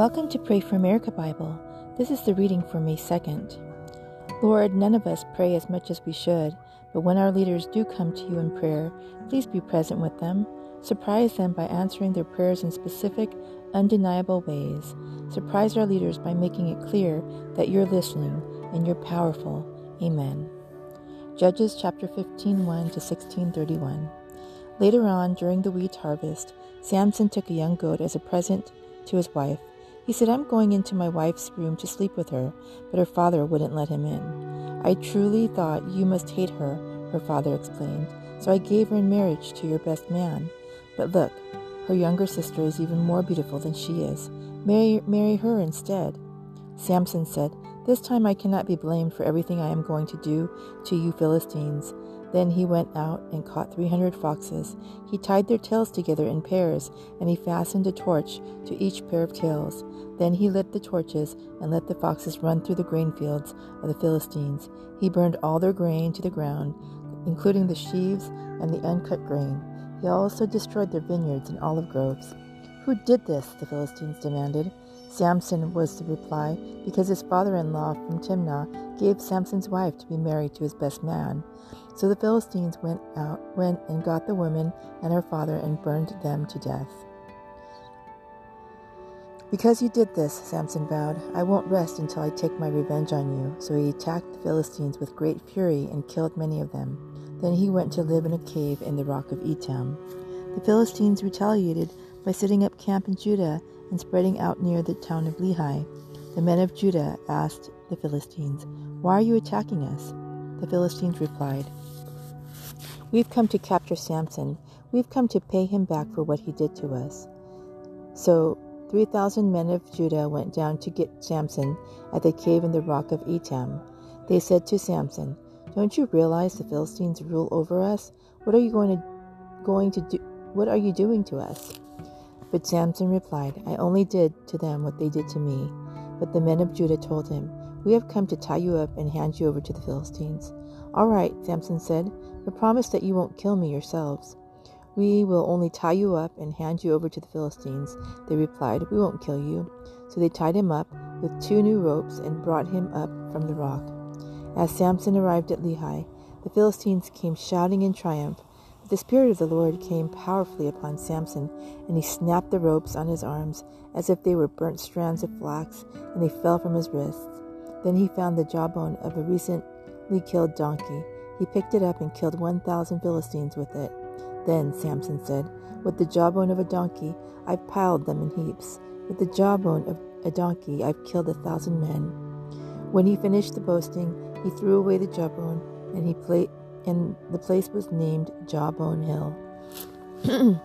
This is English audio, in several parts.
Welcome to Pray for America Bible. This is the reading for May 2nd. Lord, none of us pray as much as we should, but when our leaders do come to you in prayer, please be present with them. Surprise them by answering their prayers in specific, undeniable ways. Surprise our leaders by making it clear that you're listening and you're powerful. Amen. Judges chapter 15 1 to 16 31. Later on, during the wheat harvest, Samson took a young goat as a present to his wife. He said, I'm going into my wife's room to sleep with her, but her father wouldn't let him in. I truly thought you must hate her, her father explained, so I gave her in marriage to your best man. But look, her younger sister is even more beautiful than she is. Marry, marry her instead. Samson said, This time I cannot be blamed for everything I am going to do to you Philistines. Then he went out and caught three hundred foxes. He tied their tails together in pairs, and he fastened a torch to each pair of tails. Then he lit the torches and let the foxes run through the grain fields of the Philistines. He burned all their grain to the ground, including the sheaves and the uncut grain. He also destroyed their vineyards and olive groves. Who did this? the Philistines demanded. Samson was the reply, because his father in law from Timnah gave Samson's wife to be married to his best man. So the Philistines went out, went and got the woman and her father and burned them to death. Because you did this, Samson vowed, I won't rest until I take my revenge on you. So he attacked the Philistines with great fury and killed many of them. Then he went to live in a cave in the rock of Etam. The Philistines retaliated by setting up camp in Judah and spreading out near the town of Lehi. The men of Judah asked the Philistines, Why are you attacking us? The Philistines replied, We've come to capture Samson. We've come to pay him back for what he did to us. So 3,000 men of Judah went down to get Samson at the cave in the rock of Etam. They said to Samson, Don't you realize the Philistines rule over us? What are you going to, going to do? What are you doing to us? But Samson replied, I only did to them what they did to me. But the men of Judah told him, We have come to tie you up and hand you over to the Philistines. All right, Samson said, but promise that you won't kill me yourselves. We will only tie you up and hand you over to the Philistines. They replied, We won't kill you. So they tied him up with two new ropes and brought him up from the rock. As Samson arrived at Lehi, the Philistines came shouting in triumph. The Spirit of the Lord came powerfully upon Samson, and he snapped the ropes on his arms as if they were burnt strands of flax, and they fell from his wrists. Then he found the jawbone of a recently killed donkey. He picked it up and killed 1,000 Philistines with it. Then Samson said, With the jawbone of a donkey, I've piled them in heaps. With the jawbone of a donkey, I've killed a thousand men. When he finished the boasting, he threw away the jawbone, and he played and the place was named Jawbone Hill.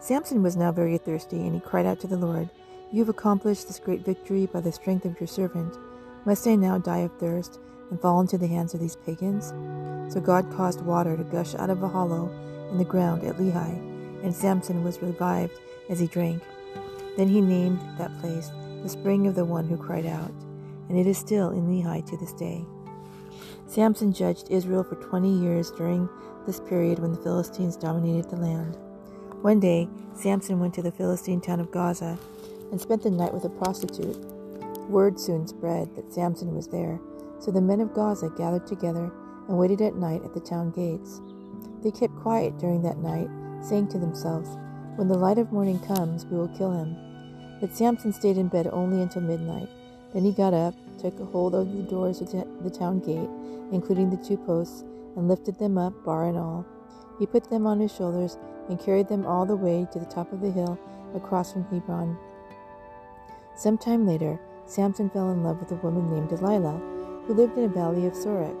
Samson was now very thirsty, and he cried out to the Lord, You have accomplished this great victory by the strength of your servant. Must I now die of thirst and fall into the hands of these pagans? So God caused water to gush out of a hollow in the ground at Lehi, and Samson was revived as he drank. Then he named that place the spring of the one who cried out, and it is still in Lehi to this day. Samson judged Israel for 20 years during this period when the Philistines dominated the land. One day, Samson went to the Philistine town of Gaza and spent the night with a prostitute. Word soon spread that Samson was there, so the men of Gaza gathered together and waited at night at the town gates. They kept quiet during that night, saying to themselves, When the light of morning comes, we will kill him. But Samson stayed in bed only until midnight. Then he got up, took hold of the doors of the town gate, including the two posts, and lifted them up, bar and all. He put them on his shoulders and carried them all the way to the top of the hill across from Hebron. Some time later, Samson fell in love with a woman named Delilah, who lived in a valley of Sorek.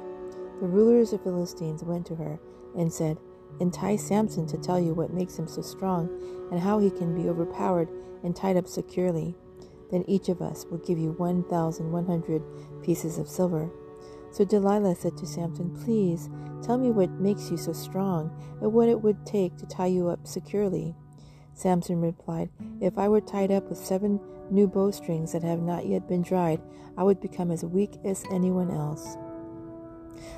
The rulers of Philistines went to her and said, Entice Samson to tell you what makes him so strong and how he can be overpowered and tied up securely. Then each of us will give you 1,100 pieces of silver. So Delilah said to Samson, Please tell me what makes you so strong and what it would take to tie you up securely. Samson replied, If I were tied up with seven new bowstrings that have not yet been dried, I would become as weak as anyone else.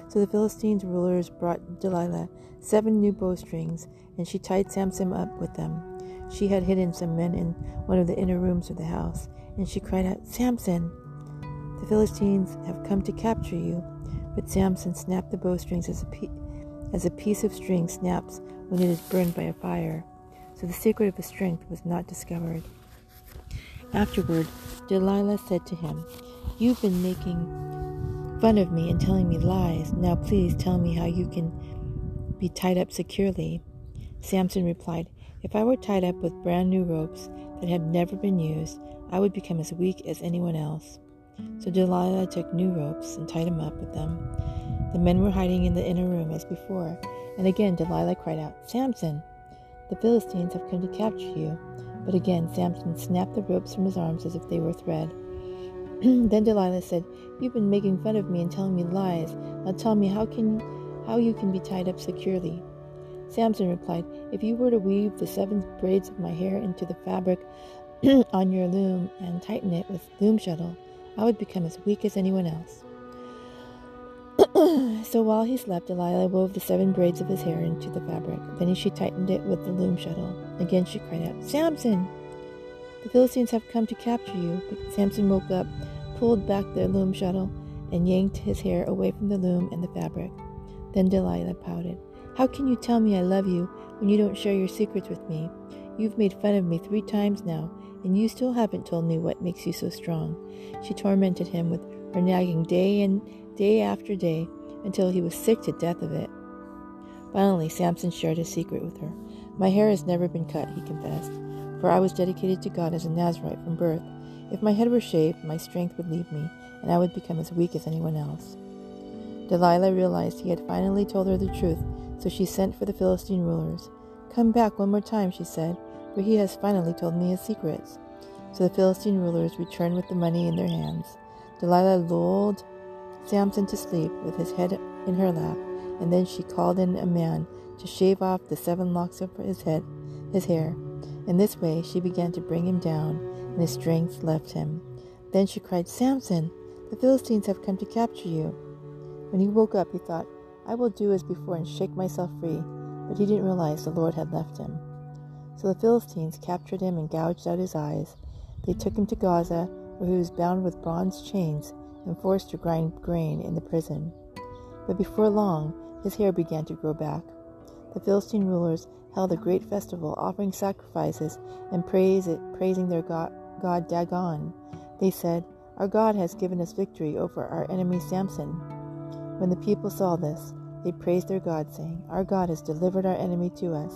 So the Philistines' rulers brought Delilah seven new bowstrings, and she tied Samson up with them. she had hidden some men in one of the inner rooms of the house, and she cried out, Samson, the Philistines have come to capture you. But Samson snapped the bowstrings as a, pe- as a piece of string snaps when it is burned by a fire. So the secret of his strength was not discovered. Afterward, Delilah said to him, You've been making fun of me and telling me lies. Now please tell me how you can be tied up securely. Samson replied, If I were tied up with brand new ropes that had never been used, I would become as weak as anyone else. So Delilah took new ropes and tied him up with them. The men were hiding in the inner room as before, and again Delilah cried out, Samson, the Philistines have come to capture you. But again Samson snapped the ropes from his arms as if they were thread. then Delilah said, You've been making fun of me and telling me lies. Now tell me how can how you can be tied up securely. Samson replied, If you were to weave the seven braids of my hair into the fabric on your loom and tighten it with loom shuttle, I would become as weak as anyone else. so while he slept, Delilah wove the seven braids of his hair into the fabric. Then she tightened it with the loom shuttle. Again she cried out, Samson! The Philistines have come to capture you. But Samson woke up, pulled back the loom shuttle, and yanked his hair away from the loom and the fabric. Then Delilah pouted. How can you tell me I love you when you don't share your secrets with me? You've made fun of me three times now, and you still haven't told me what makes you so strong. She tormented him with her nagging day and day after day until he was sick to death of it. Finally, Samson shared his secret with her. My hair has never been cut, he confessed, for I was dedicated to God as a Nazarite from birth. If my head were shaved, my strength would leave me, and I would become as weak as anyone else. Delilah realized he had finally told her the truth, so she sent for the Philistine rulers. Come back one more time, she said, for he has finally told me his secrets. So the Philistine rulers returned with the money in their hands. Delilah lulled Samson to sleep with his head in her lap, and then she called in a man to shave off the seven locks of his head, his hair. In this way she began to bring him down, and his strength left him. Then she cried, Samson, the Philistines have come to capture you. When he woke up, he thought, I will do as before and shake myself free. But he didn't realize the Lord had left him. So the Philistines captured him and gouged out his eyes. They took him to Gaza, where he was bound with bronze chains and forced to grind grain in the prison. But before long, his hair began to grow back. The Philistine rulers held a great festival, offering sacrifices and praise it, praising their god, god Dagon. They said, Our God has given us victory over our enemy Samson. When the people saw this, they praised their God, saying, Our God has delivered our enemy to us.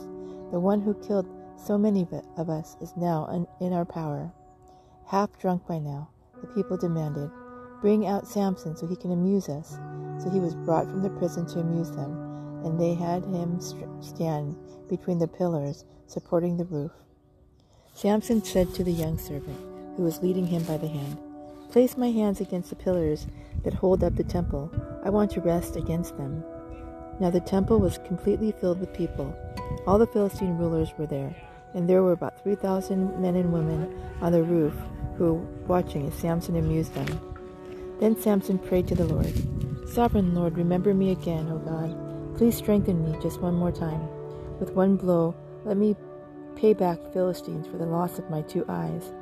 The one who killed so many of us is now in our power. Half drunk by now, the people demanded, Bring out Samson so he can amuse us. So he was brought from the prison to amuse them, and they had him stand between the pillars supporting the roof. Samson said to the young servant, who was leading him by the hand, Place my hands against the pillars that hold up the temple. I want to rest against them. Now the temple was completely filled with people. All the Philistine rulers were there, and there were about 3,000 men and women on the roof who were watching as Samson amused them. Then Samson prayed to the Lord Sovereign Lord, remember me again, O God. Please strengthen me just one more time. With one blow, let me pay back the Philistines for the loss of my two eyes.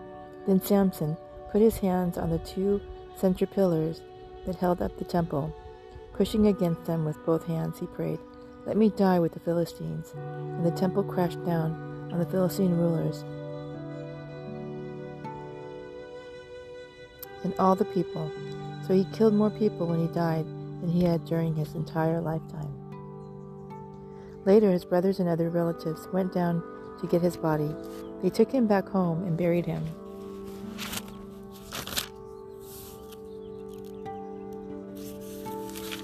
Then Samson put his hands on the two center pillars that held up the temple. Pushing against them with both hands, he prayed, Let me die with the Philistines. And the temple crashed down on the Philistine rulers and all the people. So he killed more people when he died than he had during his entire lifetime. Later, his brothers and other relatives went down to get his body. They took him back home and buried him.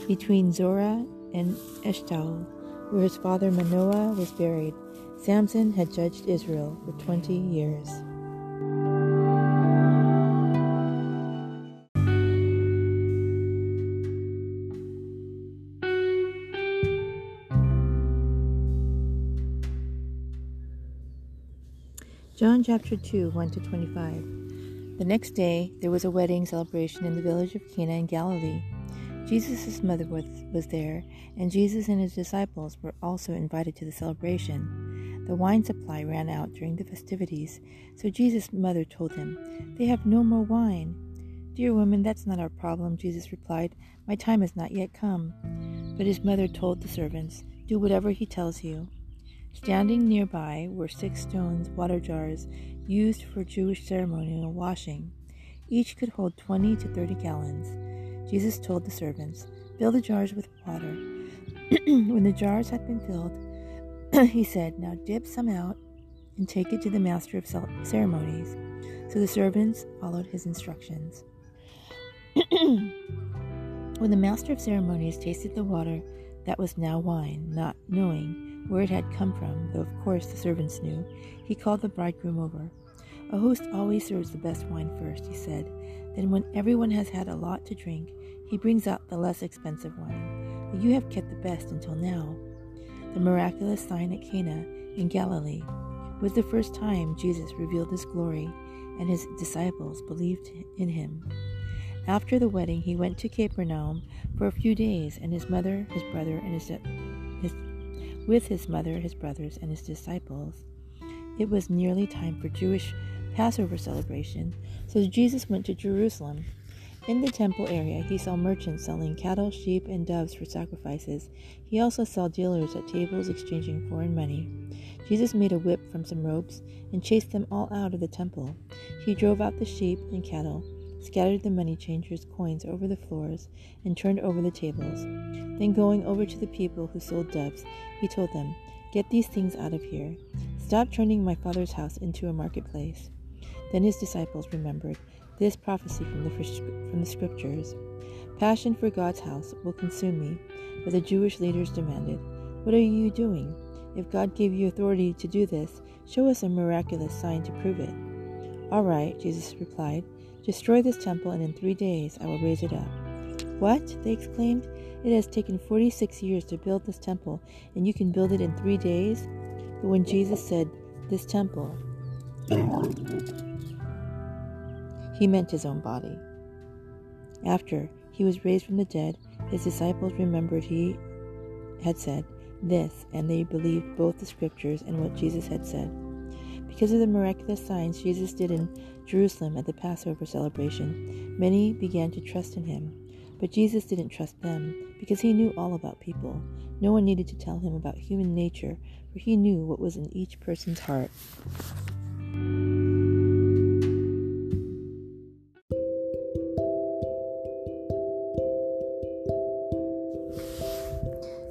Between Zorah and Eshtaol, where his father Manoah was buried, Samson had judged Israel for twenty years. Chapter 2, 1 to 25. The next day there was a wedding celebration in the village of Cana in Galilee. Jesus' mother was, was there, and Jesus and his disciples were also invited to the celebration. The wine supply ran out during the festivities, so Jesus' mother told him, They have no more wine. Dear woman, that's not our problem, Jesus replied. My time has not yet come. But his mother told the servants, Do whatever he tells you. Standing nearby were six stones water jars used for Jewish ceremonial washing. Each could hold 20 to 30 gallons. Jesus told the servants, Fill the jars with water. when the jars had been filled, he said, Now dip some out and take it to the master of ceremonies. So the servants followed his instructions. when the master of ceremonies tasted the water that was now wine, not knowing where it had come from, though of course the servants knew, he called the bridegroom over. A host always serves the best wine first, he said. Then, when everyone has had a lot to drink, he brings out the less expensive wine. But you have kept the best until now. The miraculous sign at Cana in Galilee was the first time Jesus revealed his glory, and his disciples believed in him. After the wedding, he went to Capernaum for a few days, and his mother, his brother, and his, his with his mother, his brothers, and his disciples. It was nearly time for Jewish Passover celebration, so Jesus went to Jerusalem. In the temple area, he saw merchants selling cattle, sheep, and doves for sacrifices. He also saw dealers at tables exchanging foreign money. Jesus made a whip from some ropes and chased them all out of the temple. He drove out the sheep and cattle scattered the money changers' coins over the floors, and turned over the tables. Then, going over to the people who sold doves, he told them, Get these things out of here. Stop turning my father's house into a marketplace. Then his disciples remembered this prophecy from the, from the scriptures. Passion for God's house will consume me. But the Jewish leaders demanded, What are you doing? If God gave you authority to do this, show us a miraculous sign to prove it. All right, Jesus replied. Destroy this temple, and in three days I will raise it up. What? They exclaimed. It has taken 46 years to build this temple, and you can build it in three days? But when Jesus said, This temple, he meant his own body. After he was raised from the dead, his disciples remembered he had said this, and they believed both the scriptures and what Jesus had said. Because of the miraculous signs Jesus did in Jerusalem at the Passover celebration, many began to trust in him. But Jesus didn't trust them because he knew all about people. No one needed to tell him about human nature, for he knew what was in each person's heart.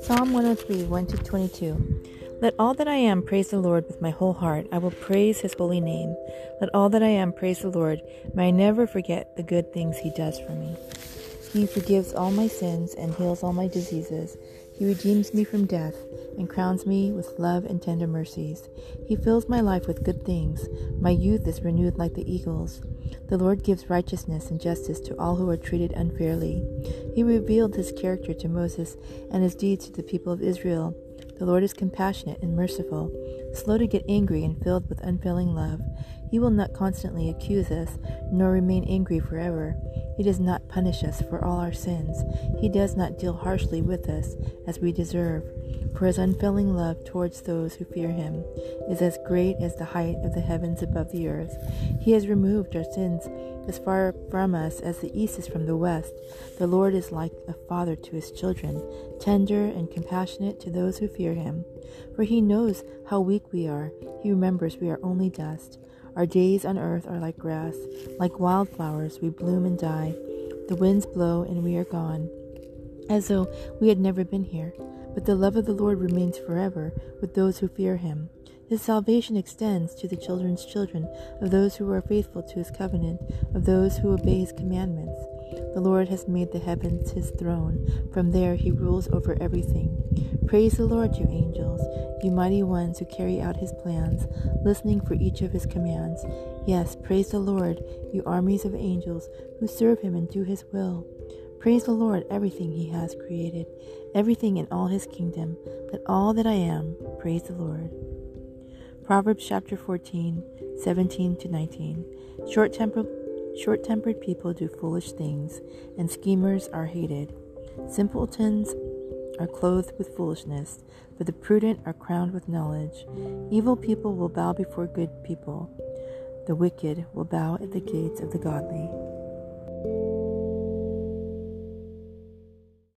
Psalm 103 1 to 22. Let all that I am praise the Lord with my whole heart. I will praise his holy name. Let all that I am praise the Lord. May I never forget the good things he does for me. He forgives all my sins and heals all my diseases. He redeems me from death and crowns me with love and tender mercies. He fills my life with good things. My youth is renewed like the eagles. The Lord gives righteousness and justice to all who are treated unfairly. He revealed his character to Moses and his deeds to the people of Israel. The Lord is compassionate and merciful, slow to get angry and filled with unfailing love. He will not constantly accuse us, nor remain angry forever. He does not punish us for all our sins. He does not deal harshly with us as we deserve. For his unfailing love towards those who fear him is as great as the height of the heavens above the earth. He has removed our sins as far from us as the east is from the west. The Lord is like a father to his children, tender and compassionate to those who fear him. For he knows how weak we are. He remembers we are only dust. Our days on earth are like grass. Like wildflowers, we bloom and die. The winds blow and we are gone, as though we had never been here. But the love of the Lord remains forever with those who fear him. His salvation extends to the children's children of those who are faithful to his covenant, of those who obey his commandments. The Lord has made the heavens his throne. From there he rules over everything. Praise the Lord, you angels, you mighty ones who carry out his plans, listening for each of his commands. Yes, praise the Lord, you armies of angels who serve him and do his will. Praise the Lord, everything he has created, everything in all his kingdom. Let all that I am praise the Lord. Proverbs chapter 14, 17 to 19. Short tempered Short tempered people do foolish things, and schemers are hated. Simpletons are clothed with foolishness, but the prudent are crowned with knowledge. Evil people will bow before good people. The wicked will bow at the gates of the godly.